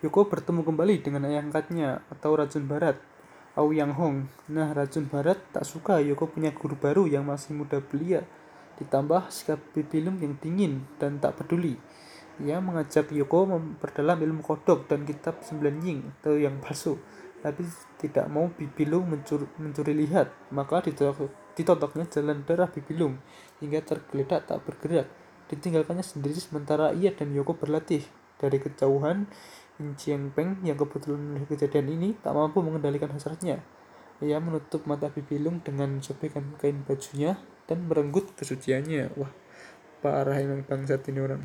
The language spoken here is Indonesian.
Yoko bertemu kembali dengan ayah angkatnya atau Racun Barat, Aoyang Hong. Nah, Racun Barat tak suka Yoko punya guru baru yang masih muda belia, ditambah sikap Bibilung yang dingin dan tak peduli. Ia mengajak Yoko memperdalam ilmu kodok dan kitab sembilan ying atau yang palsu, tapi tidak mau Bibilung mencuri, mencuri lihat, maka ditotoknya jalan darah Bibilung hingga tergeletak tak bergerak ditinggalkannya sendiri sementara ia dan Yoko berlatih. Dari kejauhan, Yin Peng yang kebetulan melihat kejadian ini tak mampu mengendalikan hasratnya. Ia menutup mata Bibilung dengan sobekan kain bajunya dan merenggut kesuciannya. Wah, parah emang bangsat ini orang.